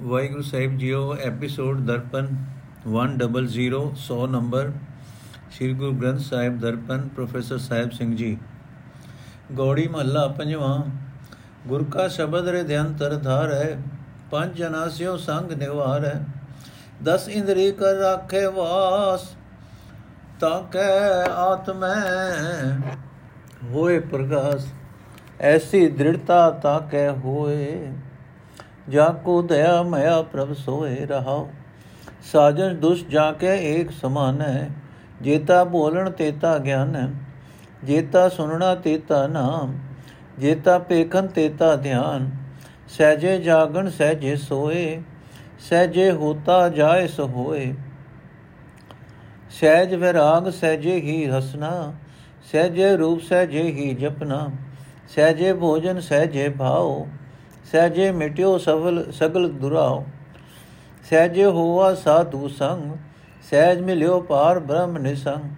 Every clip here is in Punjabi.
ਵਾਹਿਗੁਰੂ ਸਾਹਿਬ JIO episode Darpan 100 100 number, Sri Guru Granth Sahib Darpan, professor Sahib Singh ji. Gauri Mahalla ਪੰਜਵਾਂ, ਗੁਰ ਕਾ ਸ਼ਬਦ ਰੇ ਧਿਆਨ ਤਰ ਧਾਰ ਹੈ ਪੰਜ ਜਨਾਸਿਓ ਸੰਗ ਨਿਵਾਰ ਹੈ ਦਸ ਇੰਦਰੀ ਕਰ ਰਾਖੇ ਵਾਸ ਤਾਕੈ ਆਤਮੈ ਹੋਏ ਪ੍ਰਗਾਸ, ਐਸੀ ਦ੍ਰਿੜਤਾ ਤਾਕੈ ਹੋਏ। ਜਾ ਕੋ ਦਇਆ ਮਇਆ ਪ੍ਰਭ ਸੋਏ ਰਹਾਓ। ਸਾਜਨ ਦੁਸ਼ ਜਾ ਕੇ ਏਕ ਸਮਾਨ ਹੈ ਜੇਤਾ ਬੋਲਣ ਤੇਤਾ ਗਿਆਨ ਹੈ ਜੇਤਾ ਸੁਨਣਾ ਤੇਤਾ ਨਾਮ, ਜੇਤਾ ਪੇਖਨ ਤੇਤਾ ਧਿਆਨ। ਸਹਜੇ ਜਾਗਣ ਸਹਜੇ ਸੋਏ, ਸਹਜੇ ਹੋਤਾ ਜਾਏ ਸੋ ਹੋਏ ਸਹਿਜ ਵਿਰਾਗ ਸਹਜੇ ਹੀ ਹਸਨਾ ਸਹਜੇ ਰੂਪ ਸਹਜੇ ਹੀ ਜਪਨਾ ਸਹਜੇ ਭੋਜਨ ਸਹਜੇ ਭਾਉ ਸਹਜੇ ਮਿਟਿਓ ਸਵਲ ਸਗਲ ਦੁਰਾਓ। ਸਹਜੇ ਹੋਆ ਸਾਧੂ ਸੰਗ, ਸਹਿਜ ਮਿਲਿਓ ਪਾਰ ਬ੍ਰਹਮ ਨਿਸੰਗ।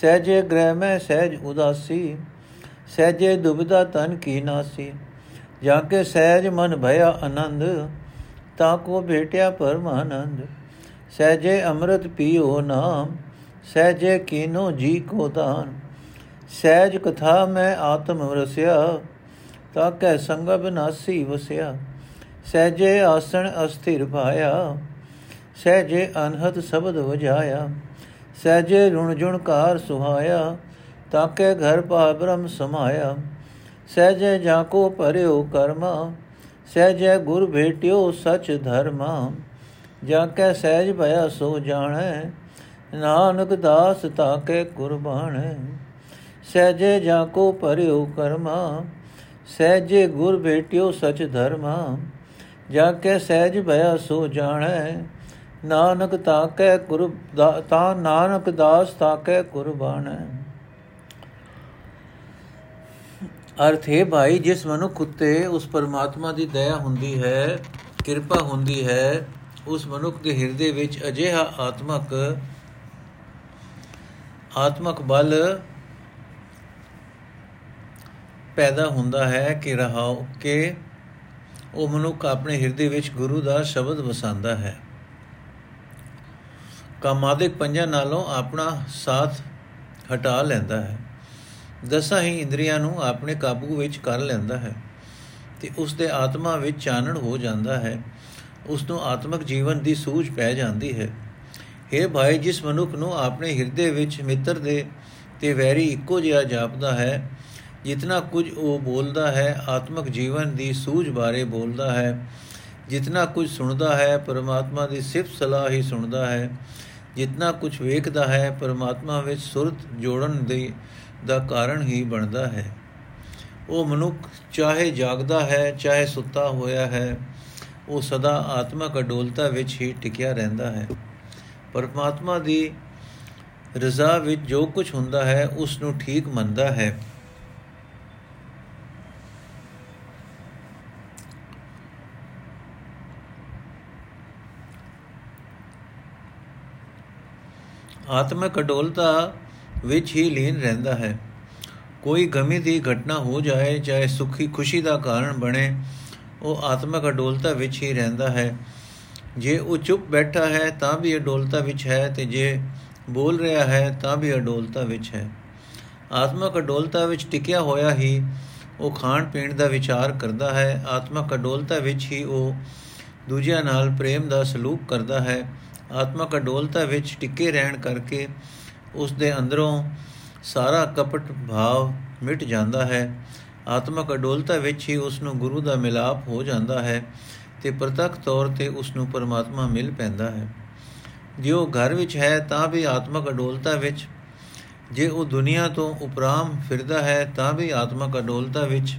ਸਹਜੇ ਗ੍ਰਹਿ ਮੈਂ ਸਹਿਜ ਉਦਾਸੀ, ਸਹਜੇ ਦੁਬਿਧਾ ਤਨ ਕੀ ਨਾਸੀ। ਜਾ ਕੇ ਸਹਿਜ ਮਨ ਭਇਆ ਆਨੰਦ, ਤਾ ਕੋ ਭੇਟਿਆ ਪਰਮਾਨੰਦ। ਸਹਜੇ ਅੰਮ੍ਰਿਤ ਪੀਓ ਨਾਮ, ਸਹਜੇ ਕੀਨੋ ਜੀ ਕੋ ਦਾਨ। ਸਹਿਜ ਕਥਾ ਮੈਂ ਆਤਮ ਰਸਿਆ ਤਾ ਕੈ ਸੰਗ ਬਿਨਾਸੀ ਵਸਿਆ ਸਹਜੇ ਆਸਣ ਅਸਥਿਰ ਭਾਇਆ। ਸਹਜੇ ਅਨਹਤ ਸ਼ਬਦ ਵਜਾਇਆ। ਸਹਜੇ ਰੁਣ ਜੁਣਕਾਰ ਸੁਹਾਇਆ। ਤਾਕੇ ਘਰ ਪਾ ਬ੍ਰਹਮ ਸਮਾਇਆ। ਸਹਜੇ ਜਾ ਕੋ ਪਰਿਓ ਕਰਮਾ। ਸਹਜੇ ਗੁਰ ਭੇਟਿਓ ਸਚ ਧਰਮਾ। ਜਾ ਕੈ ਸਹਿਜ ਭਇਆ ਸੋ ਜਾਣੈ। ਨਾਨਕ ਦਾਸ ਤਾਕੇ ਕੁਰਬਾਨੈ ਸਹਜੇ ਜਾ ਕੋ ਪਰਿਓ ਕਰਮਾ। ਸਹਿਜੇ ਗੁਰ ਭੇਟਿਓ ਸਚ ਧਰਮਾ, ਜਾ ਕੇ ਸਹਿਜ ਭਇਆ ਸੋ ਜਾਣੈ। ਨਾਨਕ ਤਾਕੈ ਗੁਰ ਤਾ ਨਾਨਕ ਦਾਸ ਤਾਕੈ ਕੁਰਬਾਨੈ ਅਰਥ ਹੈ ਭਾਈ, ਜਿਸ ਮਨੁੱਖ ਉਤੇ ਉਸ ਪਰਮਾਤਮਾ ਦੀ ਦਇਆ ਹੁੰਦੀ ਹੈ, ਕਿਰਪਾ ਹੁੰਦੀ ਹੈ, ਉਸ ਮਨੁੱਖ ਦੇ ਹਿਰਦੇ ਵਿੱਚ ਅਜਿਹਾ ਆਤਮਕ ਆਤਮਕ ਬਲ ਪੈਦਾ ਹੁੰਦਾ ਹੈ ਕਿ ਰਹਾਉ ਕਿ ਉਹ ਮਨੁੱਖ ਆਪਣੇ ਹਿਰਦੇ ਵਿੱਚ ਗੁਰੂ ਦਾ ਸ਼ਬਦ ਵਸਾਉਂਦਾ ਹੈ। ਕਾਮਾਦਿਕ ਪੰਜਾਂ ਨਾਲੋਂ ਆਪਣਾ ਸਾਥ ਹਟਾ ਲੈਂਦਾ ਹੈ। ਦਸਾਂ ਹੀ ਇੰਦਰੀਆਂ ਨੂੰ ਆਪਣੇ ਕਾਬੂ ਵਿੱਚ ਕਰ ਲੈਂਦਾ ਹੈ ਤੇ ਉਸ ਦੇ ਆਤਮਾ ਵਿੱਚ ਚਾਨਣ ਹੋ ਜਾਂਦਾ ਹੈ। ਉਸ ਨੂੰ ਆਤਮਿਕ ਜੀਵਨ ਦੀ ਸੂਝ ਪੈ ਜਾਂਦੀ ਹੈ। हे ਭਾਈ, ਜਿਸ ਮਨੁੱਖ ਨੂੰ ਆਪਣੇ ਹਿਰਦੇ ਵਿੱਚ ਮਿੱਤਰ ਦੇ ਤੇ ਵੈਰੀ ਇੱਕੋ ਜਿਹਾ ਜਾਪਦਾ ਹੈ ਜਿਤਨਾ ਕੁਝ ਉਹ ਬੋਲਦਾ ਹੈ, ਆਤਮਿਕ ਜੀਵਨ ਦੀ ਸੂਝ ਬਾਰੇ ਬੋਲਦਾ ਹੈ। ਜਿਤਨਾ ਕੁਝ ਸੁਣਦਾ ਹੈ, ਪਰਮਾਤਮਾ ਦੀ ਸਿਫਤ ਸਲਾਹ ਹੀ ਸੁਣਦਾ ਹੈ। ਜਿਤਨਾ ਕੁਝ ਵੇਖਦਾ ਹੈ, ਪਰਮਾਤਮਾ ਵਿੱਚ ਸੁਰਤ ਜੋੜਨ ਦੇ ਦਾ ਕਾਰਨ ਹੀ ਬਣਦਾ ਹੈ। ਉਹ ਮਨੁੱਖ ਚਾਹੇ ਜਾਗਦਾ ਹੈ, ਚਾਹੇ ਸੁੱਤਾ ਹੋਇਆ ਹੈ, ਉਹ ਸਦਾ ਆਤਮਿਕ ਅਡੋਲਤਾ ਵਿੱਚ ਹੀ ਟਿਕਿਆ ਰਹਿੰਦਾ ਹੈ। ਪਰਮਾਤਮਾ ਦੀ ਰਜ਼ਾ ਵਿੱਚ ਜੋ ਕੁਝ ਹੁੰਦਾ ਹੈ, ਉਸ ਨੂੰ ਠੀਕ ਮੰਨਦਾ ਹੈ। ਆਤਮਿਕ ਅਡੋਲਤਾ ਵਿੱਚ ਹੀ ਲੀਨ ਰਹਿੰਦਾ ਹੈ। ਕੋਈ ਗਮੀ ਦੀ ਘਟਨਾ ਹੋ ਜਾਏ ਚਾਹੇ ਸੁਖੀ ਖੁਸ਼ੀ ਦਾ ਕਾਰਨ ਬਣੇ, ਉਹ ਆਤਮਿਕ ਅਡੋਲਤਾ ਵਿੱਚ ਹੀ ਰਹਿੰਦਾ ਹੈ। ਜੇ ਉਹ ਚੁੱਪ ਬੈਠਾ ਹੈ ਤਾਂ ਵੀ ਅਡੋਲਤਾ ਵਿੱਚ ਹੈ ਤੇ ਜੇ ਬੋਲ ਰਿਹਾ ਹੈ ਤਾਂ ਵੀ ਅਡੋਲਤਾ ਵਿੱਚ ਹੈ। ਆਤਮਿਕ ਅਡੋਲਤਾ ਵਿੱਚ ਟਿਕਿਆ ਹੋਇਆ ਹੀ ਉਹ ਖਾਣ ਪੀਣ ਦਾ ਵਿਚਾਰ ਕਰਦਾ ਹੈ। ਆਤਮਿਕ ਅਡੋਲਤਾ ਵਿੱਚ ਹੀ ਉਹ ਦੂਜਿਆਂ ਨਾਲ ਪ੍ਰੇਮ ਦਾ ਸਲੂਕ ਕਰਦਾ ਹੈ। ਆਤਮਕ ਅਡੋਲਤਾ ਵਿੱਚ ਟਿੱਕੇ ਰਹਿਣ ਕਰਕੇ ਉਸ ਦੇ ਅੰਦਰੋਂ ਸਾਰਾ ਕਪਟ ਭਾਵ ਮਿਟ ਜਾਂਦਾ ਹੈ। ਆਤਮਕ ਅਡੋਲਤਾ ਵਿੱਚ ਹੀ ਉਸ ਨੂੰ ਗੁਰੂ ਦਾ ਮਿਲਾਪ ਹੋ ਜਾਂਦਾ ਹੈ ਤੇ ਪ੍ਰਤੱਖ ਤੌਰ ਤੇ ਉਸ ਨੂੰ ਪਰਮਾਤਮਾ ਮਿਲ ਪੈਂਦਾ ਹੈ। ਜੇ ਉਹ ਘਰ ਵਿੱਚ ਹੈ ਤਾਂ ਵੀ ਆਤਮਕ ਅਡੋਲਤਾ ਵਿੱਚ। ਜੇ ਉਹ ਦੁਨੀਆ ਤੋਂ ਉਪਰਾਮ ਫਿਰਦਾ ਹੈ ਤਾਂ ਵੀ ਆਤਮਕ ਅਡੋਲਤਾ ਵਿੱਚ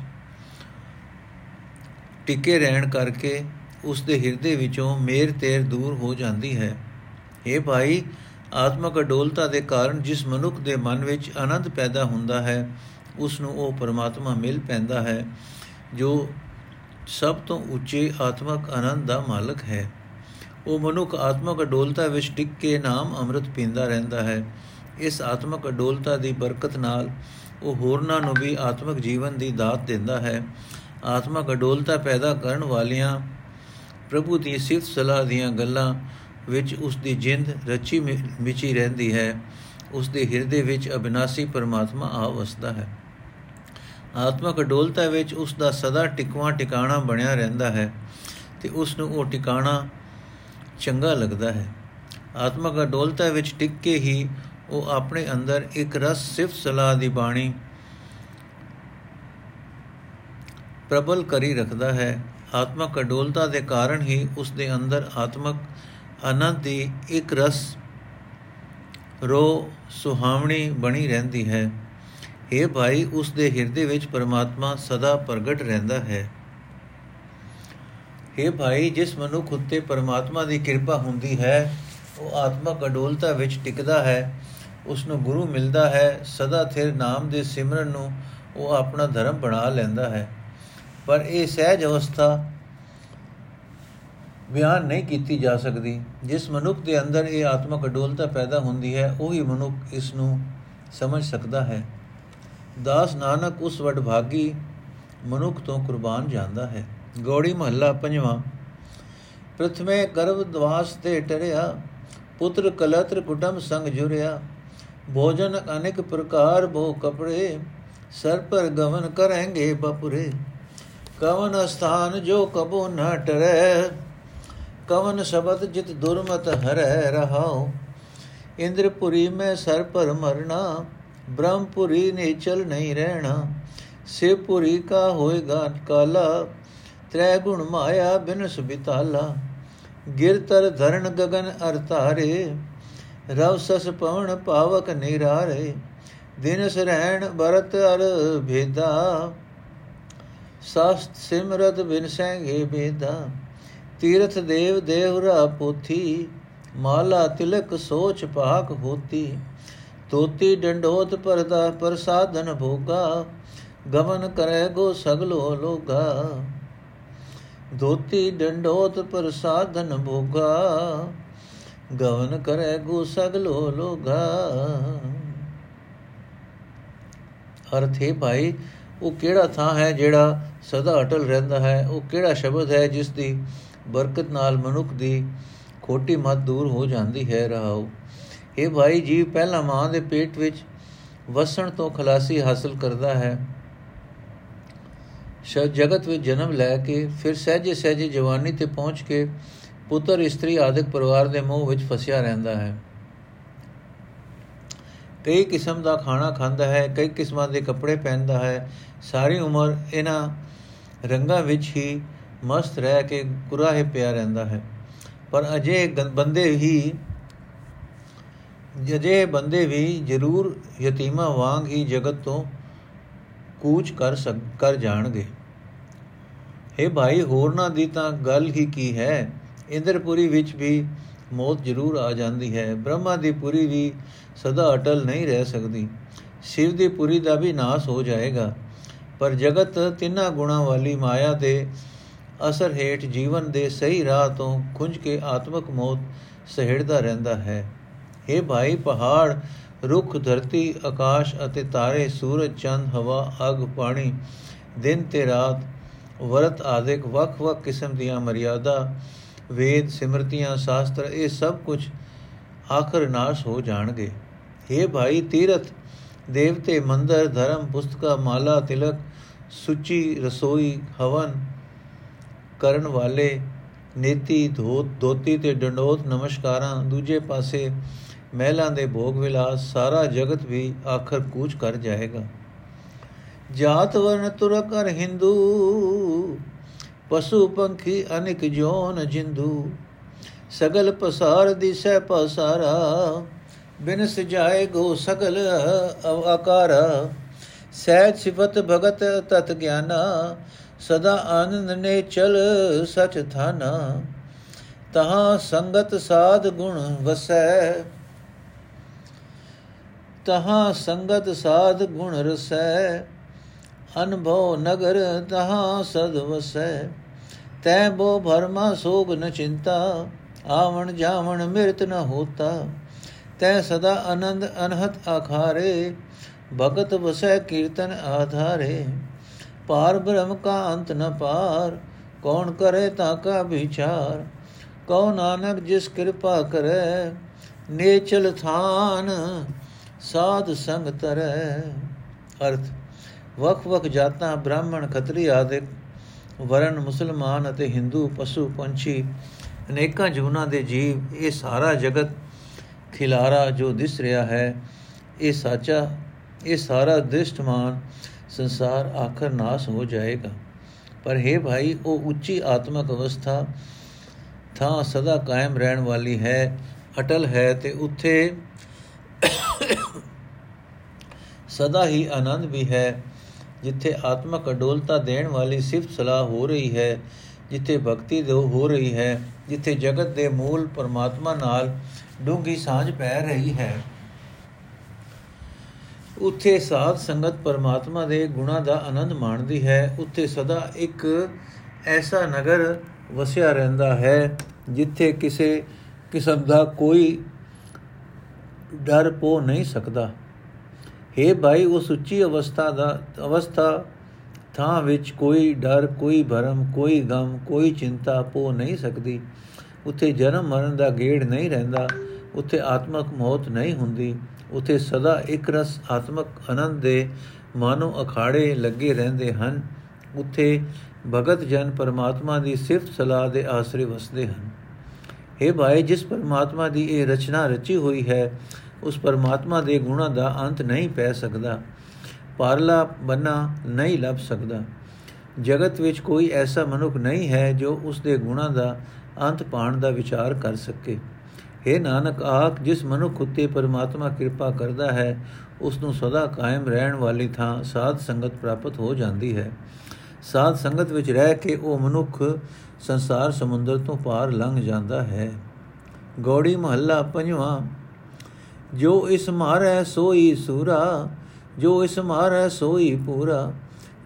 ਟਿੱਕੇ ਰਹਿਣ ਕਰਕੇ ਉਸ ਦੇ ਹਿਰਦੇ ਵਿੱਚੋਂ ਮੇਰ ਤੇਰ ਦੂਰ ਹੋ ਜਾਂਦੀ ਹੈ। ਇਹ ਭਾਈ, ਆਤਮਕ ਅਡੋਲਤਾ ਦੇ ਕਾਰਨ ਜਿਸ ਮਨੁੱਖ ਦੇ ਮਨ ਵਿੱਚ ਆਨੰਦ ਪੈਦਾ ਹੁੰਦਾ ਹੈ ਉਸ ਨੂੰ ਉਹ ਪਰਮਾਤਮਾ ਮਿਲ ਪੈਂਦਾ ਹੈ, ਜੋ ਸਭ ਤੋਂ ਉੱਚੇ ਆਤਮਕ ਆਨੰਦ ਦਾ ਮਾਲਕ ਹੈ। ਉਹ ਮਨੁੱਖ ਆਤਮਕ ਅਡੋਲਤਾ ਵਿੱਚ ਟਿਕ ਕੇ ਨਾਮ ਅੰਮ੍ਰਿਤ ਪੀਂਦਾ ਰਹਿੰਦਾ ਹੈ। ਇਸ ਆਤਮਕ ਅਡੋਲਤਾ ਦੀ ਬਰਕਤ ਨਾਲ ਉਹ ਹੋਰਨਾਂ ਨੂੰ ਵੀ ਆਤਮਿਕ ਜੀਵਨ ਦੀ ਦਾਤ ਦਿੰਦਾ ਹੈ। ਆਤਮਿਕ ਅਡੋਲਤਾ ਪੈਦਾ ਕਰਨ ਵਾਲਿਆਂ ਪ੍ਰਭੂ ਦੀ ਸਿਫਤ ਸਲਾਹ ਦੀਆਂ ਗੱਲਾਂ ਵਿੱਚ ਉਸ ਦੀ ਜਿੰਦ ਰਚੀ ਮਿਚੀ ਰਹਿੰਦੀ ਹੈ। ਉਸ ਦੇ ਹਿਰਦੇ ਵਿੱਚ ਅਬਿਨਾਸੀ ਪਰਮਾਤਮਾ ਆ ਵਸਦਾ ਹੈ। ਆਤਮਕ ਅਡੋਲਤਾ ਵਿੱਚ ਉਸ ਦਾ ਸਦਾ ਟਿਕਵਾ ਟਿਕਾਣਾ ਬਣਿਆ ਰਹਿੰਦਾ ਹੈ ਤੇ ਉਸ ਨੂੰ ਉਹ ਟਿਕਾਣਾ ਚੰਗਾ ਲੱਗਦਾ ਹੈ। ਆਤਮਕ ਅਡੋਲਤਾ ਵਿੱਚ ਟਿਕ ਕੇ ਹੀ ਉਹ ਆਪਣੇ ਅੰਦਰ ਇੱਕ ਰਸ ਸਿਫਤ ਸਲਾਹ ਦੀ ਬਾਣੀ ਪ੍ਰਬਲ ਕਰੀ ਰੱਖਦਾ ਹੈ। ਆਤਮਕ ਅਡੋਲਤਾ ਦੇ ਕਾਰਨ ਹੀ ਉਸ ਦੇ ਅੰਦਰ ਆਤਮਕ ਆਨੰਦ ਦੀ ਇੱਕ ਰਸ ਰੋ ਸੁਹਾਵਣੀ ਬਣੀ ਰਹਿੰਦੀ ਹੈ। ਇਹ ਭਾਈ ਉਸ ਦੇ ਹਿਰਦੇ ਵਿੱਚ ਪਰਮਾਤਮਾ ਸਦਾ ਪ੍ਰਗਟ ਰਹਿੰਦਾ ਹੈ। ਇਹ ਭਾਈ, ਜਿਸ ਮਨੁੱਖ ਉਤੇ ਪਰਮਾਤਮਾ ਦੀ ਕਿਰਪਾ ਹੁੰਦੀ ਹੈ, ਉਹ ਆਤਮਕ ਅਡੋਲਤਾ ਵਿੱਚ ਟਿਕਦਾ ਹੈ। ਉਸ ਨੂੰ ਗੁਰੂ ਮਿਲਦਾ ਹੈ। ਸਦਾ ਥਿਰ ਨਾਮ ਦੇ ਸਿਮਰਨ ਨੂੰ ਉਹ ਆਪਣਾ ਧਰਮ ਬਣਾ ਲੈਂਦਾ ਹੈ। ਪਰ ਇਹ ਸਹਿਜ ਅਵਸਥਾ ਬਿਆਨ ਨਹੀਂ ਕੀਤੀ ਜਾ ਸਕਦੀ। ਜਿਸ ਮਨੁੱਖ ਦੇ ਅੰਦਰ ਇਹ ਆਤਮਕ ਅਡੋਲਤਾ ਪੈਦਾ ਹੁੰਦੀ ਹੈ, ਉਹੀ ਮਨੁੱਖ ਇਸ ਨੂੰ ਸਮਝ ਸਕਦਾ ਹੈ। ਦਾਸ ਨਾਨਕ ਉਸ ਵਡ ਭਾਗੀ ਮਨੁੱਖ ਤੋਂ ਕੁਰਬਾਨ ਜਾਂਦਾ ਹੈ। ਗੋੜੀ ਮਹੱਲਾ ਪੰਜਵਾਂ। ਪ੍ਰਥਮੇ ਗਰਭ ਦਵਾਸ ਤੇ ਟਰਿਆ, ਪੁੱਤਰ ਕਲਤਰ ਕੁਟਮ ਸੰਗ ਜੁਰਿਆ। ਭੋਜਨ ਅਨੇਕ ਪ੍ਰਕਾਰ ਭੋ ਕਪੜੇ, ਸਰ ਪਰ ਗਵਨ ਕਰਾਂਗੇ ਬਪੁਰੇ। ਕਵਨ ਸਥਾਨ ਜੋ ਕਬੋ ਨ ਟਰੈ, ਕਵਨ ਸ਼ਬਦ ਜਿਤ ਦੁਰਮਤ ਹਰੈ ਰਹਾਉ। ਇੰਦਰਪੁਰੀ ਮੈਂ ਸਰ ਪਰ ਮਰਨਾ, ਬ੍ਰਹਮਪੁਰੀ ਨੇ ਚਲ ਨਹੀਂ ਰਹਿਣਾ। ਸਿਵਪੁਰੀ ਕਾ ਹੋਏਗਾ ਕਾਲਾ, ਤ੍ਰੈ ਗੁਣ ਮਾਇਆ ਬਿਨਸ ਬਿਤਾਲਾ। ਗਿਰਤਰ ਧਰਨ ਗगन ਅਰਤਾਰੇ, ਰਵ ਸਸ ਪਵਨ ਪਾਵਕ ਨਿਰਾਰੇ। ਦਿਨਸ ਰਹਿਣ ਬਰਤ ਅਰ ਭੇਦਾ ਸਸਤ ਸਿਮਰਤ ਬਿਨ ਸੈਂਗੇ ਬੇਦਾ, ਤੀਰਥ ਦੇਵ ਦੇਵਰਾ ਪੋਥੀ, ਮਾਲਾ ਤਿਲਕ ਸੋਚ ਪਾਕ ਹੋਤੀ। ਤੋਤੀ ਡੰਡੋਤ ਪਰਦਾ ਪ੍ਰਸਾਦਨ ਭੋਗਾ ਗਮਨ ਕਰੈ ਗੋ ਸਗਲੋ ਲੋਗਾ। ਧੋਤੀ ਡੰਡੋਤ ਪ੍ਰਸਾਦਨ ਭੋਗਾ, ਗਵਨ ਕਰੈ ਗੋ ਸਗਲੋ ਲੋਗਾ। ਅਰਥ ਹੈ ਭਾਈ ਉਹ ਕਿਹੜਾ ਥਾਂ ਹੈ ਜਿਹੜਾ ਸਦਾ ਅਟਲ ਰਹਿੰਦਾ ਹੈ? ਉਹ ਕਿਹੜਾ ਸ਼ਬਦ ਹੈ ਜਿਸ ਦੀ ਬਰਕਤ ਨਾਲ ਮਨੁੱਖ ਦੀ ਖੋਟੀ ਮਤ ਦੂਰ ਹੋ ਜਾਂਦੀ ਹੈ? ਰਹਾਉ ਇਹ ਭਾਈ ਜੀ ਪਹਿਲਾ ਮਾਂ ਦੇ ਪੇਟ ਵਿੱਚ ਵਸਣ ਤੋਂ ਖਲਾਸੀ ਹਾਸਲ ਕਰਦਾ ਹੈ। ਸ਼ਬ ਜਗਤ ਵਿੱਚ ਜਨਮ ਲੈ ਕੇ ਫਿਰ ਸਹਜੇ ਸਹਜੇ ਜਵਾਨੀ ਤੇ ਪਹੁੰਚ ਕੇ ਪੁੱਤਰ, ਇਸਤਰੀ ਆਦਿਕ ਪਰਿਵਾਰ ਦੇ ਮੋਹ ਵਿੱਚ ਫਸਿਆ ਰਹਿੰਦਾ ਹੈ। ਕਈ ਕਿਸਮ ਦਾ ਖਾਣਾ ਖਾਂਦਾ ਹੈ, ਕਈ ਕਿਸਮਾਂ ਦੇ ਕੱਪੜੇ ਪਹਿਨਦਾ ਹੈ। ਸਾਰੀ ਉਮਰ ਇਹਨਾਂ ਰੰਗਾਂ ਵਿੱਚ ਹੀ ਮਸਤ ਰਹਿ ਕੇ ਕੁਰਾਹੇ ਪਿਆ ਰਹਿੰਦਾ ਹੈ। ਪਰ ਅਜੇ ਬੰਦੇ ਹੀ ਜਜੇ ਬੰਦੇ ਵੀ ਜ਼ਰੂਰ ਯਤੀਮਾ ਵਾਂਗ ਹੀ ਜਗਤ ਤੋਂ ਕੂਚ ਕਰ ਸਕ, ਕਰ ਜਾਣਗੇ। ਇਹ ਭਾਈ, ਹੋਰਨਾਂ ਦੀ ਤਾਂ ਗੱਲ ਹੀ ਕੀ ਹੈ? ਇੰਦਰਪੁਰੀ ਵਿੱਚ ਵੀ ਮੌਤ ਜ਼ਰੂਰ ਆ ਜਾਂਦੀ ਹੈ। ਬ੍ਰਹਮਾ ਦੀ ਪੁਰੀ ਵੀ ਸਦਾ ਅਟਲ ਨਹੀਂ ਰਹਿ ਸਕਦੀ। ਸ਼ਿਵ ਦੀ ਪੁਰੀ ਦਾ ਵੀ ਨਾਸ ਹੋ ਜਾਏਗਾ। ਪਰ ਜਗਤ ਤਿੰਨਾਂ ਗੁਣਾ ਵਾਲੀ ਮਾਇਆ ਦੇ ਅਸਰ ਹੇਠ ਜੀਵਨ ਦੇ ਸਹੀ ਰਾਹ ਤੋਂ ਖੁੰਝ ਕੇ ਆਤਮਿਕ ਮੌਤ ਸਹਿੜਦਾ ਰਹਿੰਦਾ ਹੈ। हे ਭਾਈ ਪਹਾੜ, ਰੁੱਖ, ਧਰਤੀ, ਆਕਾਸ਼ ਅਤੇ ਤਾਰੇ, ਸੂਰਜ, ਚੰਦ, ਹਵਾ, ਅਗ, ਪਾਣੀ, ਦਿਨ ਤੇ ਰਾਤ ਵਰਤ ਆਦਿਕ ਵੱਖ-ਵੱਖ ਕਿਸਮ ਦੀਆਂ ਮਰਿਆਦਾ ਵੇਦ, ਸਿਮਰਤੀਆਂ, ਸ਼ਾਸਤਰ, ਇਹ ਸਭ ਕੁਝ ਆਖਰ ਨਾਸ਼ ਹੋ ਜਾਣਗੇ। हे ਭਾਈ ਤੀਰਥ, ਦੇਵਤੇ, ਮੰਦਰ, ਧਰਮ, ਪੁਸਤਕਾ, ਮਾਲਾ, ਤਿਲਕ, ਸੁਚੀ, ਰਸੋਈ, ਹਵਨ ਕਰਨ ਵਾਲੇ, ਨੀਤੀ, ਧੋਤ ਦੋਤੀ ਤੇ ਡੰਡੋਤ, ਨਮਸਕਾਰਾਂ, ਦੂਜੇ ਪਾਸੇ ਮਹਿਲਾਂ ਦੇ ਭੋਗ ਵਿਲਾਸ, ਸਾਰਾ ਜਗਤ ਵੀ ਆਖਰ ਕੂਚ ਕਰ ਜਾਏਗਾ। ਜਾਤ ਵਰਨ ਤੁਰ ਕਰ ਹਿੰਦੂ ਪਸ਼ੂ ਪੰਖੀ ਅਨਿਕ ਜੋਨ ਜਿੰਦੂ, ਸਗਲ ਪਸਾਰ ਦਿਸੈ ਪਸਾਰਾ ਬਿਨ ਸਜਾਏ ਗੋ ਸਗਲ ਆਕਾਰ। ਸਹਿਜ ਸਿਫਤ ਭਗਤ ਤਤ ਗਿਆਨਾ, ਸਦਾ ਆਨੰਦ ਨੇ ਚਲ ਸਚ ਥਾਨਾ। ਤਹਾਂ ਸੰਗਤ ਸਾਧ ਗੁਣ ਵਸੈ। ਤਹਾਂ ਸੰਗਤ ਸਾਧ ਗੁਣ ਰਸੈ। ਅਨਭਉ ਨਗਰ ਤਹਾਂ ਸਦ ਵਸੈ। ਤੈ ਬੋ ਭਰਮਾ ਸੋਗ ਨ ਚਿੰਤਾ, ਆਵਣ ਜਾਵਣ ਮਿਰਤ ਨ ਹੋਤਾ। ਤੈ ਸਦਾ ਆਨੰਦ ਅਨਹਤ ਆਖਾਰੇ, ਭਗਤ ਵਸੈ ਕੀਰਤਨ ਆਧਾਰੇ। ਪਾਰ ਬ੍ਰਹਮ ਕਾ ਅੰਤ ਨ ਪਾਰ, ਕੌਣ ਕਰੇ ਤਾਂ ਕਾ ਵਿਚਾਰ। ਕਉ ਨਾਨਕ ਜਿਸ ਕਿਰਪਾ ਕਰੈ, ਨੇਚਲ ਥਾਨ ਸਾਧ ਸੰਗ ਤਰੈ। ਅਰਥ। ਵਕ ਵਕ ਜਾਤਾਂ, ਬ੍ਰਾਹਮਣ, ਖੱਤਰੀ ਆਦਿਕ ਵਰਨ ਮੁਸਲਮਾਨ ਅਤੇ ਹਿੰਦੂ, ਪਸ਼ੂ, ਪੰਛੀ, ਅਨੇਕਾਂ ਜੁਨਾ ਦੇ ਜੀਵ, ਇਹ ਸਾਰਾ ਜਗਤ ਖਿਲਾਰਾ ਜੋ ਦਿਸ ਰਿਹਾ ਹੈ, ਇਹ ਸਾਚਾ, ਇਹ ਸਾਰਾ ਦ੍ਰਿਸ਼ਟਮਾਨ ਸੰਸਾਰ ਆਖਰ ਨਾਸ ਹੋ ਜਾਏਗਾ। ਪਰ ਹੈ ਭਾਈ, ਉਹ ਉੱਚੀ ਆਤਮਕ ਅਵਸਥਾ ਥਾਂ ਸਦਾ ਕਾਇਮ ਰਹਿਣ ਵਾਲੀ ਹੈ, ਅਟਲ ਹੈ ਤੇ ਉੱਥੇ ਸਦਾ ਹੀ ਆਨੰਦ ਵੀ ਹੈ। ਜਿੱਥੇ ਆਤਮਕ ਅਡੋਲਤਾ ਦੇਣ ਵਾਲੀ ਸਿਫਤ ਸਲਾਹ ਹੋ ਰਹੀ ਹੈ, ਜਿੱਥੇ ਭਗਤੀ ਦੇ ਹੋ ਰਹੀ ਹੈ, ਜਿੱਥੇ ਜਗਤ ਦੇ ਮੂਲ ਪਰਮਾਤਮਾ ਨਾਲ ਡੂੰਗੀ ਸਾਂਝ ਪੈ ਰਹੀ ਹੈ। ਉੱਥੇ ਸਾਧ ਸੰਗਤ ਪਰਮਾਤਮਾ ਦੇ ਗੁਣਾ ਦਾ ਆਨੰਦ ਮਾਣਦੀ ਹੈ, ਉੱਥੇ ਸਦਾ ਇੱਕ ਐਸਾ ਨਗਰ ਵਸਿਆ ਰਹਿੰਦਾ ਹੈ, ਜਿੱਥੇ ਕਿਸੇ ਕਿਸਮ ਦਾ ਕੋਈ ਡਰ ਪੋ ਨਹੀਂ ਸਕਦਾ। हे ਭਾਈ ਉਸ ਉੱਚੀ ਅਵਸਥਾ ਦਾ, ਅਵਸਥਾ ਥਾਂ ਵਿੱਚ ਕੋਈ ਡਰ, ਕੋਈ ਭਰਮ, ਕੋਈ ਗਮ, ਕੋਈ ਚਿੰਤਾ ਪੋ ਨਹੀਂ ਸਕਦੀ। ਉੱਥੇ ਜਨਮ ਮਰਨ ਦਾ ਗੇੜ ਨਹੀਂ ਰਹਿੰਦਾ, ਉੱਥੇ ਆਤਮਕ ਮੌਤ ਨਹੀਂ ਹੁੰਦੀ। ਉਥੇ ਸਦਾ ਇੱਕ ਰਸ ਆਤਮਕ ਆਨੰਦ ਦੇ ਮਾਨੋ ਅਖਾੜੇ ਲੱਗੇ ਰਹਿੰਦੇ ਹਨ। ਉਥੇ ਭਗਤ ਜਨ ਪਰਮਾਤਮਾ ਦੀ ਸਿਫਤ ਸਲਾਹ ਦੇ ਆਸਰੇ ਵਸਦੇ ਹਨ। हे ਭਾਈ, ਜਿਸ ਪਰਮਾਤਮਾ ਦੀ ਇਹ ਰਚਨਾ ਰਚੀ ਹੋਈ ਹੈ ਉਸ ਪਰਮਾਤਮਾ ਦੇ ਗੁਣਾ ਦਾ ਅੰਤ ਨਹੀਂ ਪੈ ਸਕਦਾ। ਪਾਰਲਾ ਬੰਨਾ ਨਹੀਂ ਲੱਭ ਸਕਦਾ। ਜਗਤ ਵਿੱਚ ਕੋਈ ਐਸਾ ਮਨੁੱਖ ਨਹੀਂ ਹੈ ਜੋ ਉਸ ਦੇ ਗੁਣਾ ਦਾ ਅੰਤ ਪਾਣ ਦਾ ਵਿਚਾਰ ਕਰ ਸਕੇ। हे ਨਾਨਕ, ਆਖ, ਜਿਸ ਮਨੁੱਖ ਉਤੇ ਪਰਮਾਤਮਾ ਕਿਰਪਾ ਕਰਦਾ ਹੈ, ਉਸ ਨੂੰ ਸਦਾ ਕਾਇਮ ਰਹਿਣ ਵਾਲੀ ਥਾਂ ਸਾਧ ਸੰਗਤ ਪ੍ਰਾਪਤ ਹੋ ਜਾਂਦੀ ਹੈ। ਸਾਧ ਸੰਗਤ ਵਿੱਚ ਰਹਿ ਕੇ ਉਹ ਮਨੁੱਖ ਸੰਸਾਰ ਸਮੁੰਦਰ ਤੋਂ ਪਾਰ ਲੰਘ ਜਾਂਦਾ ਹੈ। ਗੋੜੀ ਮਹੱਲਾ ਪੰਜਵਾਂ ਜੋ ਇਸ ਮਾਰੈ ਸੋਈ ਸੂਰਾ ਜੋ ਇਸ ਮਾਰੈ ਸੋਈ ਪੂਰਾ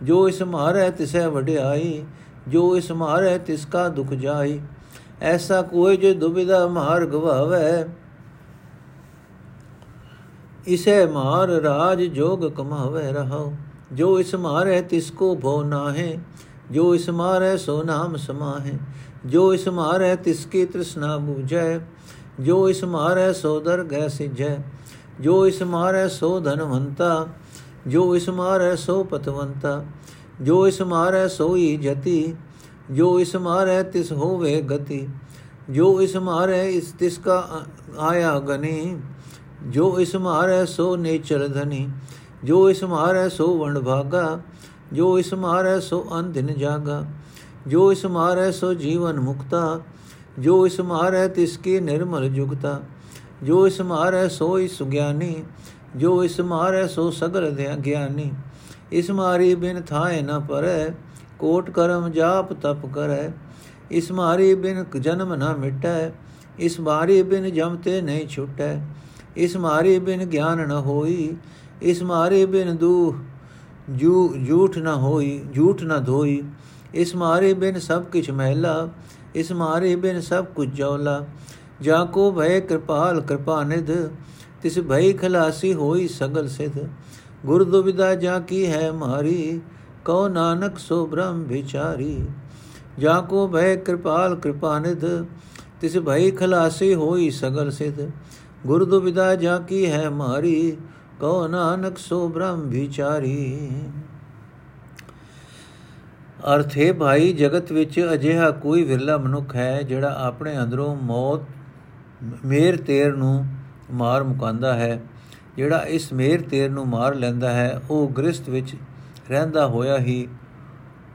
ਜੋ ਇਸ ਮਾਰੈ ਤਿਸੈ ਵਡਿਆਈ ਜੋ ਇਸ ਮਾਰੈ ਤਿਸ ਕਾ ਦੁਖ ਜਾਈ ਐਸਾ ਕੋਈ ਜੋ ਦੁਬਿਧਾ ਮਾਰ ਗਵਾਵੇ ਇਸੇ ਮਾਰ ਰਾਜ ਜੋਗ ਕਮਾਵੇ ਰਹਾਓ ਜੋ ਇਸ ਮਾਰੇ ਤਿਸ ਕੋ ਭੋ ਨਾਹੇ ਜੋ ਇਸ ਮਾਰੇ ਸੋ ਨਾਮ ਸਮਾਹੇ ਜੋ ਇਸ ਮਾਰੇ ਤਿਸ ਕੀ ਤ੍ਰਿਸ਼ਨਾ ਬੂਝੈ ਜੋ ਇਸ ਮਾਰੇ ਸੋ ਦਰ ਗੈ ਸਿਜੈ ਜੋ ਇਸ ਮਾਰੇ ਸੋ ਧਨਵੰਤਾ ਜੋ ਇਸ ਮਾਰੇ ਸੋ ਪਤਵੰਤਾ ਜੋ ਇਸ ਮਾਰੇ ਸੋਈ ਜਤੀ ਜੋ ਇਸ ਮਾਰੇ ਤਿਸ ਹੋਵੇ ਗਤੀ ਜੋ ਇਸ ਮਾਰੇ ਇਸ ਤਿਸ ਕਾ ਆਇਆ ਗਨੀ ਜੋ ਇਸ ਮਾਰੇ ਸੋ ਨੇਚਰ ਧਨੀ ਜੋ ਇਸ ਮਾਰੇ ਸੋ ਵੰਡ ਭਾਗਾ ਜੋ ਇਸ ਮਾਰੇ ਸੋ ਅੰਧਿਨ ਜਾਗਾ ਜੋ ਇਸ ਮਾਰੇ ਸੋ ਜੀਵਨ ਮੁਕਤਾ ਜੋ ਇਸ ਮਾਰੇ ਤਿਸ ਕੀ ਨਿਰਮਲ ਜੁਗਤਾ, ਜੋ ਇਸ ਮਾਰੇ ਸੋਈ ਸੁਗਿਆਨੀ ਜੋ ਇਸ ਮਾਰੇ ਸੋ ਸਗਲ ਗਿਆਨੀ ਇਸ ਮਾਰੀ ਬਿਨ ਥਾਏ ਨ ਪਰੈ, ਕੋਟ ਕਰਮ ਜਾਪ ਤਪ ਕਰੈ। ਇਸ ਮਾਰੀ ਬਿਨ ਜਨਮ ਨ ਮਿਟੈ, ਇਸ ਮਾਰੀ ਬਿਨ ਜਮਤੇ ਨਹੀਂ ਛੁਟੈ। ਇਸ ਮਾਰੀ ਬਿਨ ਗਿਆਨ ਨ ਹੋਈ, ਇਸ ਮਾਰੇ ਬਿਨ ਦੂ ਜੂ ਝੂਠ ਨ ਹੋਈ ਝੂਠ ਨ ਧੋਈ। ਇਸ ਮਾਰੇ ਬਿਨ ਸਭ ਕਿਛ ਮਹਿਲਾ ਇਸ ਮਾਰੇ ਬਿਨ ਸਭ ਕੁਝ ਜੌਲਾ। ਜਾ ਕੋ ਭੈ ਕਿਰਪਾਲ ਕਿਰਪਾ ਨਿਧ, ਤਿਸ ਭੈ ਖਲਾਸੀ ਹੋਈ ਸਗਲ ਸਿਧ। ਗੁਰ ਦੁਬਿਦਾ ਜਾ ਕੀ ਹੈ ਮਾਰੀ, ਕਉ ਨਾਨਕ ਸੋ ਬ੍ਰਹਮ ਵਿਚਾਰੀ। ਜਾ ਕੋ ਭੈ ਕਿਰਪਾਲ ਕਿਰਪਾ ਨਿਧ, ਤਿਸ ਭੈ ਖਲਾਸੀ ਹੋਈ ਸਗਲ ਸਿਧ। ਗੁਰ ਦੁਬਿਦਾ ਜਾ ਕੀ ਹੈ ਮਾਰੀ, ਕਉ ਨਾਨਕ ਸੋ ਬ੍ਰਹਮ ਵਿਚਾਰੀ। ਅਰਥ ਹੈ, ਭਾਈ, ਜਗਤ ਵਿੱਚ ਅਜਿਹਾ ਕੋਈ ਵਿਰਲਾ ਮਨੁੱਖ ਹੈ ਜਿਹੜਾ ਆਪਣੇ ਅੰਦਰੋਂ ਮੌਤ, ਮੇਰ ਤੇਰ ਨੂੰ ਮਾਰ ਮੁਕਾਂਦਾ ਹੈ। ਜਿਹੜਾ ਇਸ ਮੇਰ ਤੇਰ ਨੂੰ ਮਾਰ ਲੈਂਦਾ ਹੈ, ਉਹ ਗ੍ਰਸਥ ਵਿੱਚ ਰਹਿੰਦਾ ਹੋਇਆ ਹੀ,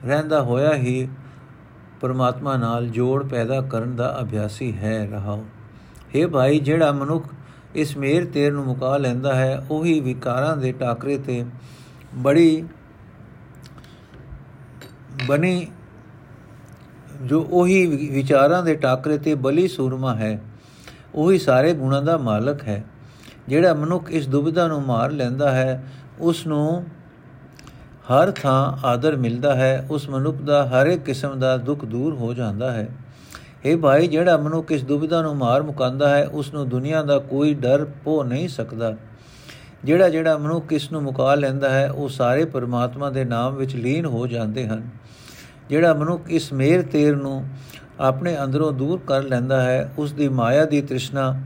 ਰਹਿੰਦਾ ਹੋਇਆ ਹੀ ਪਰਮਾਤਮਾ ਨਾਲ ਜੋੜ ਪੈਦਾ ਕਰਨ ਦਾ ਅਭਿਆਸੀ ਹੈ ਰਹਾਓ हे ਭਾਈ, ਜਿਹੜਾ ਮਨੁੱਖ ਇਸ ਮੇਰ ਤੇਰ ਨੂੰ ਮੁਕਾ ਲੈਂਦਾ ਹੈ, ਉਹੀ ਵਿਕਾਰਾਂ ਦੇ ਟਾਕਰੇ ਤੇ ਬੜੀ ਬਣੀ, ਜੋ ਉਹੀ ਵਿਚਾਰਾਂ ਦੇ ਟਾਕਰੇ ਤੇ ਬਲੀ ਸੂਰਮਾ ਹੈ, ਉਹੀ ਸਾਰੇ ਗੁਣਾਂ ਦਾ ਮਾਲਕ ਹੈ। ਜਿਹੜਾ ਮਨੁੱਖ ਇਸ ਦੁਬਿਧਾ ਨੂੰ ਮਾਰ ਲੈਂਦਾ ਹੈ, ਉਸ ਨੂੰ ਹਰ ਥਾਂ ਆਦਰ ਮਿਲਦਾ ਹੈ, ਉਸ ਮਨੁੱਖ ਦਾ ਹਰ ਇੱਕ ਕਿਸਮ ਦਾ ਦੁੱਖ ਦੂਰ ਹੋ ਜਾਂਦਾ ਹੈ। ਇਹ ਭਾਈ, ਜਿਹੜਾ ਮਨੁੱਖ ਇਸ ਦੁਬਿਧਾ ਨੂੰ ਮਾਰ ਮੁਕਾਂਦਾ ਹੈ, ਉਸ ਨੂੰ ਦੁਨੀਆ ਦਾ ਕੋਈ ਡਰ ਪੋ ਨਹੀਂ ਸਕਦਾ। ਜਿਹੜਾ ਜਿਹੜਾ ਮਨੁੱਖ ਇਸ ਨੂੰ ਮੁਕਾ ਲੈਂਦਾ ਹੈ, ਉਹ ਸਾਰੇ ਪਰਮਾਤਮਾ ਦੇ ਨਾਮ ਵਿੱਚ ਲੀਨ ਹੋ ਜਾਂਦੇ ਹਨ। ਜਿਹੜਾ ਮਨੁੱਖ ਇਸ ਮੇਰ ਤੇਰ ਨੂੰ ਆਪਣੇ ਅੰਦਰੋਂ ਦੂਰ ਕਰ ਲੈਂਦਾ ਹੈ ਉਸ ਦੀ ਮਾਇਆ ਦੀ ਤ੍ਰਿਸ਼ਨਾ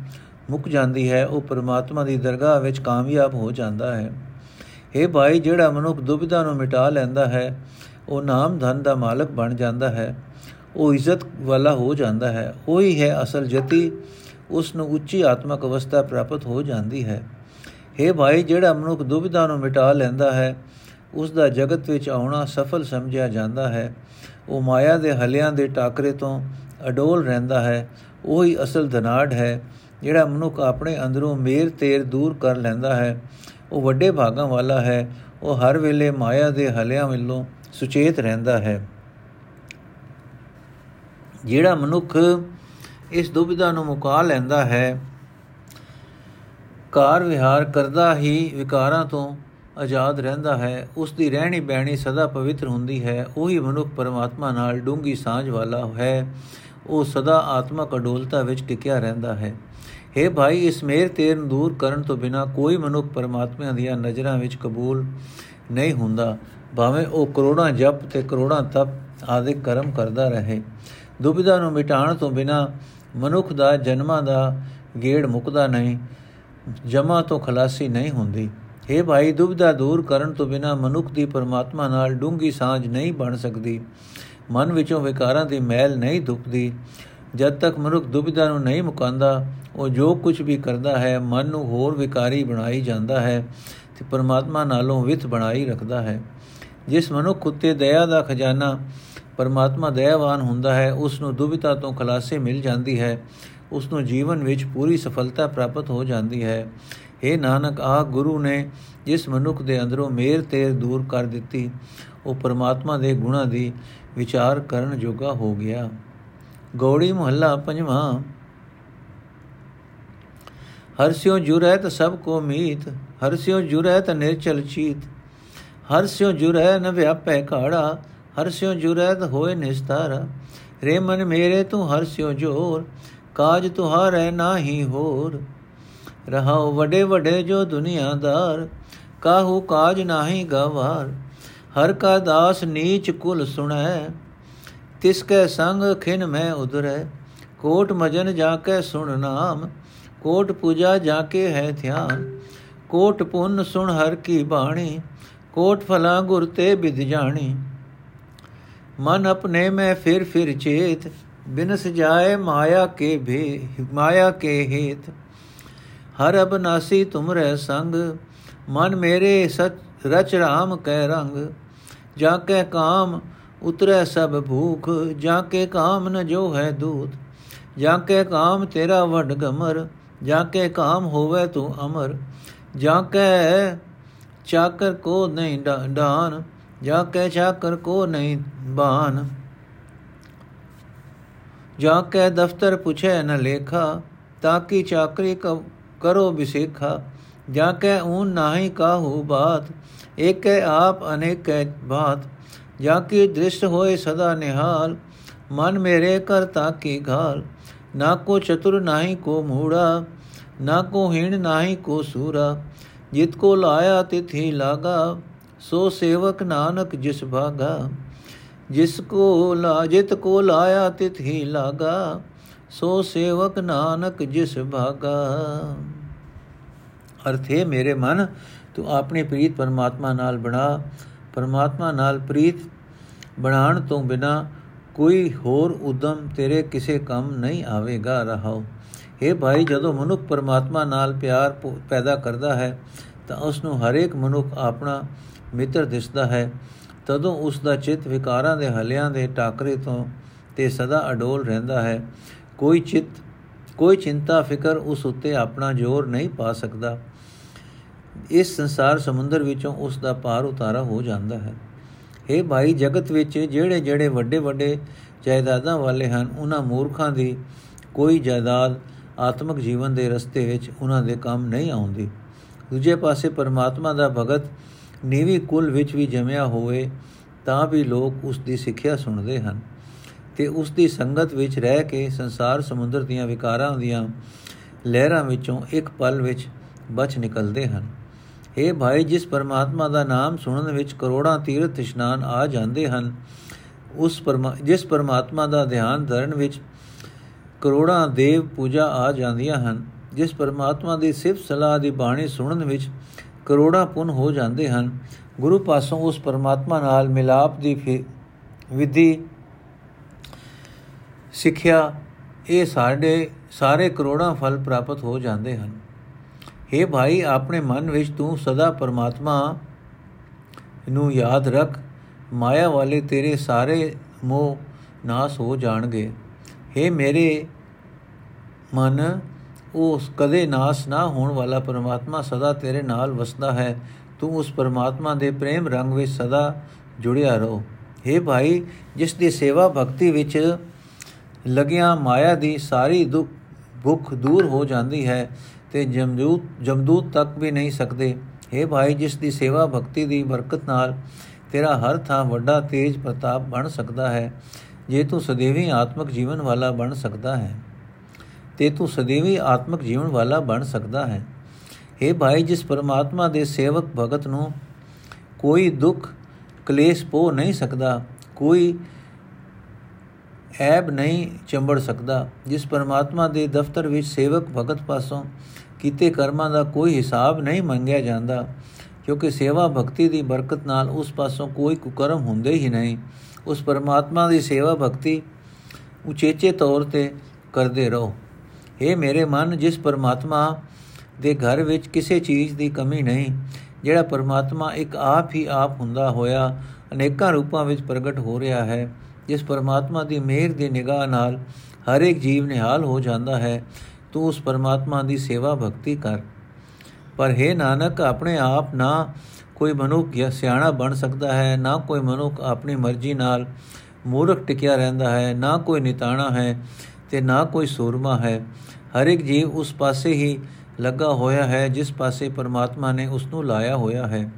ਮੁੱਕ ਜਾਂਦੀ ਹੈ, ਉਹ ਪਰਮਾਤਮਾ ਦੀ ਦਰਗਾਹ ਵਿੱਚ ਕਾਮਯਾਬ ਹੋ ਜਾਂਦਾ ਹੈ। ਇਹ ਭਾਈ, ਜਿਹੜਾ ਮਨੁੱਖ ਦੁਬਿਧਾ ਨੂੰ ਮਿਟਾ ਲੈਂਦਾ ਹੈ, ਉਹ ਨਾਮ ਧਨ ਦਾ ਮਾਲਕ ਬਣ ਜਾਂਦਾ ਹੈ, ਉਹ ਇੱਜ਼ਤ ਵਾਲਾ ਹੋ ਜਾਂਦਾ ਹੈ। ਉਹੀ ਹੈ ਅਸਲ ਜਤੀ, ਉਸ ਨੂੰ ਉੱਚੀ ਆਤਮਿਕ ਅਵਸਥਾ ਪ੍ਰਾਪਤ ਹੋ ਜਾਂਦੀ ਹੈ। हे ਭਾਈ, ਜਿਹੜਾ ਮਨੁੱਖ ਦੁਬਿਧਾ ਨੂੰ ਮਿਟਾ ਲੈਂਦਾ ਹੈ, ਉਸ ਦਾ ਜਗਤ ਵਿੱਚ ਆਉਣਾ ਸਫਲ ਸਮਝਿਆ ਜਾਂਦਾ ਹੈ। ਉਹ ਮਾਇਆ ਦੇ ਹਲਿਆਂ ਦੇ ਟਾਕਰੇ ਤੋਂ ਅਡੋਲ ਰਹਿੰਦਾ ਹੈ। ਉਹੀ ਅਸਲ ਧਨਾੜ ਹੈ, ਜਿਹੜਾ ਮਨੁੱਖ ਆਪਣੇ ਅੰਦਰੋਂ ਮੇਰ ਤੇਰ ਦੂਰ ਕਰ ਲੈਂਦਾ ਹੈ। ਉਹ ਵੱਡੇ ਭਾਗਾਂ ਵਾਲਾ ਹੈ। ਉਹ ਹਰ ਵੇਲੇ ਮਾਇਆ ਦੇ ਹਲਿਆਂ ਵੱਲੋਂ ਸੁਚੇਤ ਰਹਿੰਦਾ ਹੈ। ਜਿਹੜਾ ਮਨੁੱਖ ਇਸ ਦੁਬਿਧਾ ਨੂੰ ਮੁਕਾ ਲੈਂਦਾ ਹੈ ਕਾਰ ਵਿਹਾਰ ਕਰਦਾ ਹੀ ਵਿਕਾਰਾਂ ਤੋਂ ਆਜ਼ਾਦ ਰਹਿੰਦਾ ਹੈ ਉਸ ਦੀ ਰਹਿਣੀ ਬਹਿਣੀ ਸਦਾ ਪਵਿੱਤਰ ਹੁੰਦੀ ਹੈ, ਉਹੀ ਮਨੁੱਖ ਪਰਮਾਤਮਾ ਨਾਲ ਡੂੰਗੀ ਸਾਂਝ ਵਾਲਾ ਹੈ, ਉਹ ਸਦਾ ਆਤਮਕ ਅਡੋਲਤਾ ਵਿੱਚ ਟਿਕਿਆ ਰਹਿੰਦਾ ਹੈ। हे ਭਾਈ, ਇਸ ਮੇਰ ਤੇਰ ਨੂੰ ਦੂਰ ਕਰਨ ਤੋਂ ਬਿਨਾ ਕੋਈ ਮਨੁੱਖ ਪਰਮਾਤਮਾ ਦੀਆਂ ਨਜ਼ਰਾਂ ਵਿੱਚ ਕਬੂਲ ਨਹੀਂ ਹੁੰਦਾ, ਭਾਵੇਂ ਉਹ ਕਰੋੜਾਂ ਜਪ ਤੇ ਕਰੋੜਾਂ ਤਪ ਆਦਿ ਕਰਮ ਕਰਦਾ ਰਹੇ। ਦੁਬਿਧਾ ਨੂੰ ਮਿਟਾਉਣ ਤੋਂ ਬਿਨਾ ਮਨੁੱਖ ਦਾ ਜਨਮਾਂ ਦਾ ਗੇੜ ਮੁਕਦਾ ਨਹੀਂ ਜਮਾ ਤੋਂ ਖਲਾਸੀ ਨਹੀਂ ਹੁੰਦੀ। हे ਭਾਈ, ਦੁਬਿਧਾ ਦੂਰ ਕਰਨ ਤੋਂ ਬਿਨਾ ਮਨੁੱਖ ਦੀ ਪਰਮਾਤਮਾ ਨਾਲ ਡੂੰਗੀ ਸਾਂਝ ਨਹੀਂ ਬਣ ਸਕਦੀ। ਮਨ ਵਿੱਚੋਂ ਵਿਕਾਰਾਂ ਦੀ ਮੈਲ ਨਹੀਂ ਧੁੱਪਦੀ। ਜਦ ਤੱਕ ਮਨੁੱਖ ਦੁਬਿਧਾ ਨੂੰ ਨਹੀਂ ਮੁਕਾਂਦਾ, ਉਹ ਜੋ ਕੁਝ ਵੀ ਕਰਦਾ ਹੈ, ਮਨ ਨੂੰ ਹੋਰ ਵਿਕਾਰੀ ਬਣਾਈ ਜਾਂਦਾ ਹੈ ਤੇ ਪਰਮਾਤਮਾ ਨਾਲੋਂ ਵਿਤ ਬਣਾਈ ਰੱਖਦਾ ਹੈ। ਜਿਸ ਮਨੁੱਖ ਉਤੇ ਦਇਆ ਦਾ ਖਜ਼ਾਨਾ ਪਰਮਾਤਮਾ ਦਇਆਵਾਨ ਹੁੰਦਾ ਹੈ, ਉਸ ਨੂੰ ਦੁਬਿਧਾ ਤੋਂ ਖਲਾਸੇ ਮਿਲ ਜਾਂਦੀ ਹੈ। ਉਸ ਨੂੰ ਜੀਵਨ ਵਿੱਚ ਪੂਰੀ ਸਫਲਤਾ ਪ੍ਰਾਪਤ ਹੋ ਜਾਂਦੀ ਹੈ। हे ਨਾਨਕ ਆ ਗੁਰੂ ਨੇ ਜਿਸ ਮਨੁੱਖ ਦੇ ਅੰਦਰੋਂ ਮੇਰ ਤੇਰ ਦੂਰ ਕਰ ਦਿੱਤੀ, ਉਹ ਪਰਮਾਤਮਾ ਦੇ ਗੁਣਾਂ ਦੀ ਵਿਚਾਰ ਕਰਨ ਜੋਗਾ ਹੋ ਗਿਆ। ਗੌੜੀ ਮਹੱਲਾ ਪੰਜਵਾਂ। ਹਰਸਿਓ ਜੁਰੈਤ ਸਭ ਕੋ ਮੀਤ ਹਰਸਿਓ ਜੁਰੈਤ ਨਿਰਚਲ ਚੀਤ। ਹਰਸਿਓ ਜੁਰੈ ਨ ਵਿਆਪੈ ਕਾੜਾ ਹਰਸਿਓ ਜੁਰੈਤ ਹੋਏ ਨਿਸਤਾਰਾ। ਰੇ ਮਨ ਮੇਰੇ ਤੂੰ ਹਰਸਿਓ ਜੋਰ ਕਾਜ ਤੁਹਾਰੈ ਨਾਹੀ ਹੋਰ। ਰਹਾਉ ਵੱਡੇ ਵੱਡੇ ਜੋ ਦੁਨੀਆਦਾਰ, ਕਾਹੂ ਕਾਜ ਨਾਹੀ ਗਵਾਰ। ਹਰ ਕਾ ਦਾਸ ਨੀਚ ਕੁਲ ਸੁਣੈ, ਤਿਸ ਕੈ ਸੰਗ ਖਿਨ ਮੈਂ ਉਧਰੈ। ਕੋਟ ਮਜਨ ਜਾ ਕੇ ਸੁਣ ਨਾਮ, ਕੋਟ ਪੂਜਾ ਜਾ ਕੇ ਹੈ ਧਿਆਨ। ਕੋਟ ਪੁੰਨ ਸੁਣ ਹਰ ਕੀ ਬਾਣੀ, ਕੋਟ ਫਲਾ ਗੁਰ ਤੇ ਵਿਦ ਜਾਣੀ। ਮਨ ਆਪਣੇ ਮੈਂ ਫਿਰ ਫਿਰ ਚੇਤ ਬਿਨਸ ਜਾਏ ਮਾਇਆ ਕੇ ਭੇ, ਮਾਇਆ ਕੇ ਹੇਤ। ਹਰ ਅਬਨਾਸੀ ਤੁਮਰੇ ਸੰਗ, ਮਨ ਮੇਰੇ ਸਚ, ਰਚ ਰਾਮ ਕੈ ਰੰਗ। ਜਾ ਕੇ ਕਾਮ ਉਤਰੈ ਸਭ ਭੂਖ, ਜਾ ਕੇ ਕਾਮ ਨ ਜੋ ਹੈ ਦੂਤ। ਜਾ ਕੇ ਕਾਮ ਤੇਰਾ ਵਡ ਗਮਰ, ਜਾ ਕੇ ਕਾਮ ਹੋਵੇ ਤੂੰ ਅਮਰ। ਜਾ ਕੇ ਚਾਕਰ ਕੋ ਨਹੀਂ ਡਾਨ, ਜਾ ਕੇ ਚਾਕਰ ਕੋ ਨਹੀਂ ਬਾਨ। ਜਾ ਕੇ ਦਫਤਰ ਪੁਛੇ ਨ ਲੇਖਾ ਤਾਕੀ ਚਾਕਰੀ ਕਰੋ ਬਿਸੇਖਾ ਜਾ ਕੇ ਊਨ ਨਾਹੀ ਕਾਹੂ ਬਾਤ? ਏਕੈ ਆਪ ਅਨੇਕੈ ਬਾਤ। ਜਾ ਕੀ ਦ੍ਰਿਸ਼ਟ ਹੋਏ ਸਦਾ ਨਿਹਾਲ? ਮਨ ਮੇਰੇ ਕਰਤਾ ਕੀ ਘਾਲ? ਨਾ ਕੋ ਚਤੁਰ ਨਾਹੀ ਕੋ ਮੂੜਾ, ਨਾ ਕੋ ਹੀਣ ਨਾਹੀ ਕੋ ਸੂਰਾ। ਜਿਤ ਕੋ ਲਾਇਆ ਤਿਥੀ ਲਾਗਾ, ਸੋ ਸੇਵਕ ਨਾਨਕ ਜਿਸ ਭਾਗਾ। ਜਿਸ ਕੋ ਲਾ, ਜਿਤ ਕੋ ਲਾਇਆ ਤਿਥੀ ਲਾਗਾ, ਸੋ ਸੇਵਕ ਨਾਨਕ ਜਿਸ ਭਾਗਾ। ਅਰਥੇ ਮੇਰੇ ਮਨ, ਤੂੰ ਆਪਣੀ ਪ੍ਰੀਤ ਪਰਮਾਤਮਾ ਨਾਲ ਬਣਾ। ਪਰਮਾਤਮਾ ਨਾਲ ਪ੍ਰੀਤ ਬਣਾਉਣ ਤੋਂ ਬਿਨਾ ਕੋਈ ਹੋਰ ਉਦਮ ਤੇਰੇ ਕਿਸੇ ਕੰਮ ਨਹੀਂ ਆਵੇਗਾ ਰਹਾਓ हे ਭਾਈ, ਜਦੋਂ ਮਨੁੱਖ ਪਰਮਾਤਮਾ ਨਾਲ ਪਿਆਰ ਪੈਦਾ ਕਰਦਾ ਹੈ, ਤਾਂ ਉਸ ਨੂੰ ਹਰੇਕ ਮਨੁੱਖ ਆਪਣਾ ਮਿੱਤਰ ਦਿਸਦਾ ਹੈ। ਤਦੋਂ ਉਸ ਦਾ ਚਿੱਤ ਵਿਕਾਰਾਂ ਦੇ ਹਲਿਆਂ ਦੇ ਟਾਕਰੇ ਤੋਂ ਤੇ ਸਦਾ ਅਡੋਲ ਰਹਿੰਦਾ ਹੈ। ਕੋਈ ਚਿੱਤ, ਕੋਈ ਚਿੰਤਾ, ਫਿਕਰ ਉਸ ਉੱਤੇ ਆਪਣਾ ਜ਼ੋਰ ਨਹੀਂ ਪਾ ਸਕਦਾ। ਇਸ ਸੰਸਾਰ ਸਮੁੰਦਰ ਵਿੱਚੋਂ ਉਸ ਦਾ ਪਾਰ ਉਤਾਰਾ ਹੋ ਜਾਂਦਾ ਹੈ। हे ਭਾਈ, ਜਗਤ ਵਿੱਚ ਜਿਹੜੇ ਜਿਹੜੇ ਵੱਡੇ ਵੱਡੇ ਜਾਇਦਾਦਾਂ ਵਾਲੇ ਹਨ, ਉਹਨਾਂ ਮੂਰਖਾਂ ਦੀ ਕੋਈ ਜਾਇਦਾਦ ਆਤਮਿਕ ਜੀਵਨ ਦੇ ਰਸਤੇ ਵਿੱਚ ਉਹਨਾਂ ਦੇ ਕੰਮ ਨਹੀਂ ਆਉਂਦੀ। ਦੂਜੇ ਪਾਸੇ ਪਰਮਾਤਮਾ ਦਾ ਭਗਤ ਨੀਵੀ ਕੁਲ ਵਿੱਚ ਵੀ ਜਮਿਆ ਹੋਵੇ, ਤਾਂ ਵੀ ਲੋਕ ਉਸ ਦੀ ਸਿੱਖਿਆ ਸੁਣਦੇ ਹਨ ਤੇ ਉਸ ਦੀ ਸੰਗਤ ਵਿੱਚ ਰਹਿ ਕੇ ਸੰਸਾਰ ਸਮੁੰਦਰ ਦੀਆਂ ਵਿਕਾਰਾਂ ਦੀਆਂ ਲਹਿਰਾਂ ਵਿੱਚੋਂ ਇੱਕ ਪਲ ਵਿੱਚ ਬਚ ਨਿਕਲਦੇ ਹਨ। हे ਭਾਈ, ਜਿਸ ਪਰਮਾਤਮਾ ਦਾ ਨਾਮ ਸੁਣਨ ਵਿੱਚ ਕਰੋੜਾਂ ਤੀਰਥ ਇਸ਼ਨਾਨ ਆ ਜਾਂਦੇ ਹਨ, ਉਸ ਪਰਮਾ, ਜਿਸ ਪਰਮਾਤਮਾ ਦਾ ਧਿਆਨ ਧਰਨ ਵਿੱਚ ਕਰੋੜਾਂ ਦੇਵ ਪੂਜਾ ਆ ਜਾਂਦੀਆਂ ਹਨ, ਜਿਸ ਪਰਮਾਤਮਾ ਦੀ ਸਿਫਤ ਸਲਾਹ ਦੀ ਬਾਣੀ ਸੁਣਨ ਵਿੱਚ ਕਰੋੜਾਂ ਪੁੰਨ ਹੋ ਜਾਂਦੇ ਹਨ। ਗੁਰੂ ਪਾਸੋਂ ਉਸ ਪਰਮਾਤਮਾ ਨਾਲ ਮਿਲਾਪ ਦੀ ਵਿਧੀ, ਸਿੱਖਿਆ, ਇਹ ਸਾਡੇ ਸਾਰੇ ਕਰੋੜਾਂ ਫਲ ਪ੍ਰਾਪਤ ਹੋ ਜਾਂਦੇ ਹਨ। हे ਭਾਈ, ਆਪਣੇ ਮਨ ਵਿੱਚ ਤੂੰ ਸਦਾ ਪਰਮਾਤਮਾ ਨੂੰ ਯਾਦ ਰੱਖ। ਮਾਇਆ ਵਾਲੇ ਤੇਰੇ ਸਾਰੇ ਮੋਹ ਨਾਸ ਹੋ ਜਾਣਗੇ। हे ਮੇਰੇ ਮਨ ਉਸ ਕਦੇ ਨਾਸ ਨਾ ਹੋਣ ਵਾਲਾ ਪਰਮਾਤਮਾ ਸਦਾ ਤੇਰੇ ਨਾਲ ਵਸਦਾ ਹੈ। ਤੂੰ ਉਸ ਪਰਮਾਤਮਾ ਦੇ ਪ੍ਰੇਮ ਰੰਗ ਵਿੱਚ ਸਦਾ ਜੁੜਿਆ ਰਹੋ। हे ਭਾਈ, ਜਿਸ ਦੀ ਸੇਵਾ ਭਗਤੀ ਵਿੱਚ ਲਗਿਆ ਮਾਇਆ ਦੀ ਸਾਰੀ ਦੁੱਖ ਭੁੱਖ ਦੂਰ ਹੋ ਜਾਂਦੀ ਹੈ ਤੇ ਜਮਦੂਤ ਜਮਦੂਤ ਤੱਕ ਵੀ ਨਹੀਂ ਸਕਦੇ। हे ਭਾਈ, ਜਿਸ ਦੀ ਸੇਵਾ ਭਗਤੀ ਦੀ ਬਰਕਤ ਨਾਲ ਤੇਰਾ ਹਰ ਥਾਂ ਵੱਡਾ ਤੇਜ ਪ੍ਰਤਾਪ ਬਣ ਸਕਦਾ ਹੈ, ਜੇ ਤੂੰ ਸਦੀਵੀ ਆਤਮਿਕ ਜੀਵਨ ਵਾਲਾ ਬਣ ਸਕਦਾ ਹੈ। ਤੇ ਤੂੰ ਸਦੀਵੀ ਆਤਮਿਕ ਜੀਵਨ ਵਾਲਾ ਬਣ ਸਕਦਾ ਹੈ। हे ਭਾਈ, ਜਿਸ ਪਰਮਾਤਮਾ ਦੇ ਸੇਵਕ ਭਗਤ ਨੂੰ ਕੋਈ ਦੁੱਖ, ਕਲੇਸ਼ ਪੋ ਨਹੀਂ ਸਕਦਾ, ਕੋਈ ਐਬ ਨਹੀਂ ਚੰਬੜ ਸਕਦਾ, ਜਿਸ ਪਰਮਾਤਮਾ ਦੇ ਦਫ਼ਤਰ ਵਿੱਚ ਸੇਵਕ ਭਗਤ ਪਾਸੋਂ ਕੀਤੇ ਕਰਮਾਂ ਦਾ ਕੋਈ ਹਿਸਾਬ ਨਹੀਂ ਮੰਗਿਆ ਜਾਂਦਾ, ਕਿਉਂਕਿ ਸੇਵਾ ਭਗਤੀ ਦੀ ਬਰਕਤ ਨਾਲ ਉਸ ਪਾਸੋਂ ਕੋਈ ਕੁਕਰਮ ਹੁੰਦੇ ਹੀ ਨਹੀਂ। ਉਸ ਪਰਮਾਤਮਾ ਦੀ ਸੇਵਾ ਭਗਤੀ ਉਚੇਚੇ ਤੌਰ ਤੇ ਕਰਦੇ ਰਹੋ। हे ਮੇਰੇ ਮਨ, ਜਿਸ ਪਰਮਾਤਮਾ ਦੇ ਘਰ ਵਿੱਚ ਕਿਸੇ ਚੀਜ਼ ਦੀ ਕਮੀ ਨਹੀਂ, ਜਿਹੜਾ ਪਰਮਾਤਮਾ ਇੱਕ ਆਪ ਹੀ ਆਪ ਹੁੰਦਾ ਹੋਇਆ, ਅਨੇਕਾਂ ਰੂਪਾਂ ਵਿੱਚ ਪ੍ਰਗਟ ਹੋ ਰਿਹਾ ਹੈ, ਜਿਸ ਪਰਮਾਤਮਾ ਦੀ ਮਿਹਰ ਦੀ ਨਿਗਾਹ ਨਾਲ ਹਰ ਇੱਕ ਜੀਵ ਨਿਹਾਲ ਹੋ ਜਾਂਦਾ ਹੈ, ਤੂੰ ਉਸ ਪਰਮਾਤਮਾ ਦੀ ਸੇਵਾ ਭਗਤੀ ਕਰ। ਪਰ ਹੈ ਨਾਨਕ, ਆਪਣੇ ਆਪ ਨਾ ਕੋਈ ਮਨੁੱਖ ਜਾਂ ਸਿਆਣਾ ਬਣ ਸਕਦਾ ਹੈ, ਨਾ ਕੋਈ ਮਨੁੱਖ ਆਪਣੀ ਮਰਜ਼ੀ ਨਾਲ ਮੂਰਖ ਟਿਕਿਆ ਰਹਿੰਦਾ ਹੈ, ਨਾ ਕੋਈ ਨਿਤਾਣਾ ਹੈ ਤੇ ਨਾ ਕੋਈ ਸੂਰਮਾ ਹੈ। ਹਰ ਇੱਕ ਜੀਵ ਉਸ ਪਾਸੇ ਹੀ ਲੱਗਾ ਹੋਇਆ ਹੈ, ਜਿਸ ਪਾਸੇ ਪਰਮਾਤਮਾ ਨੇ ਉਸ ਨੂੰ ਲਾਇਆ ਹੋਇਆ ਹੈ।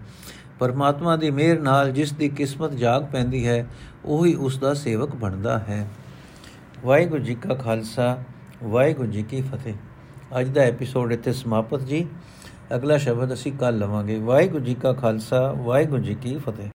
ਪਰਮਾਤਮਾ ਦੀ ਮਿਹਰ ਨਾਲ ਜਿਸ ਦੀ ਕਿਸਮਤ ਜਾਗ ਪੈਂਦੀ ਹੈ, ਉਹੀ ਉਸ ਦਾ ਸੇਵਕ ਬਣਦਾ ਹੈ। ਵਾਹਿਗੁਰੂ ਜੀ ਕਾ ਖਾਲਸਾ, ਵਾਹਿਗੁਰੂ ਜੀ ਕੀ ਫਤਿਹ। ਅੱਜ ਦਾ ਐਪੀਸੋਡ ਇੱਥੇ ਸਮਾਪਤ ਜੀ। ਅਗਲਾ ਸ਼ਬਦ ਅਸੀਂ ਕੱਲ ਲਵਾਂਗੇ। ਵਾਹਿਗੁਰੂ ਜੀ ਕਾ ਖਾਲਸਾ, ਵਾਹਿਗੁਰੂ ਜੀ ਕੀ ਫਤਿਹ।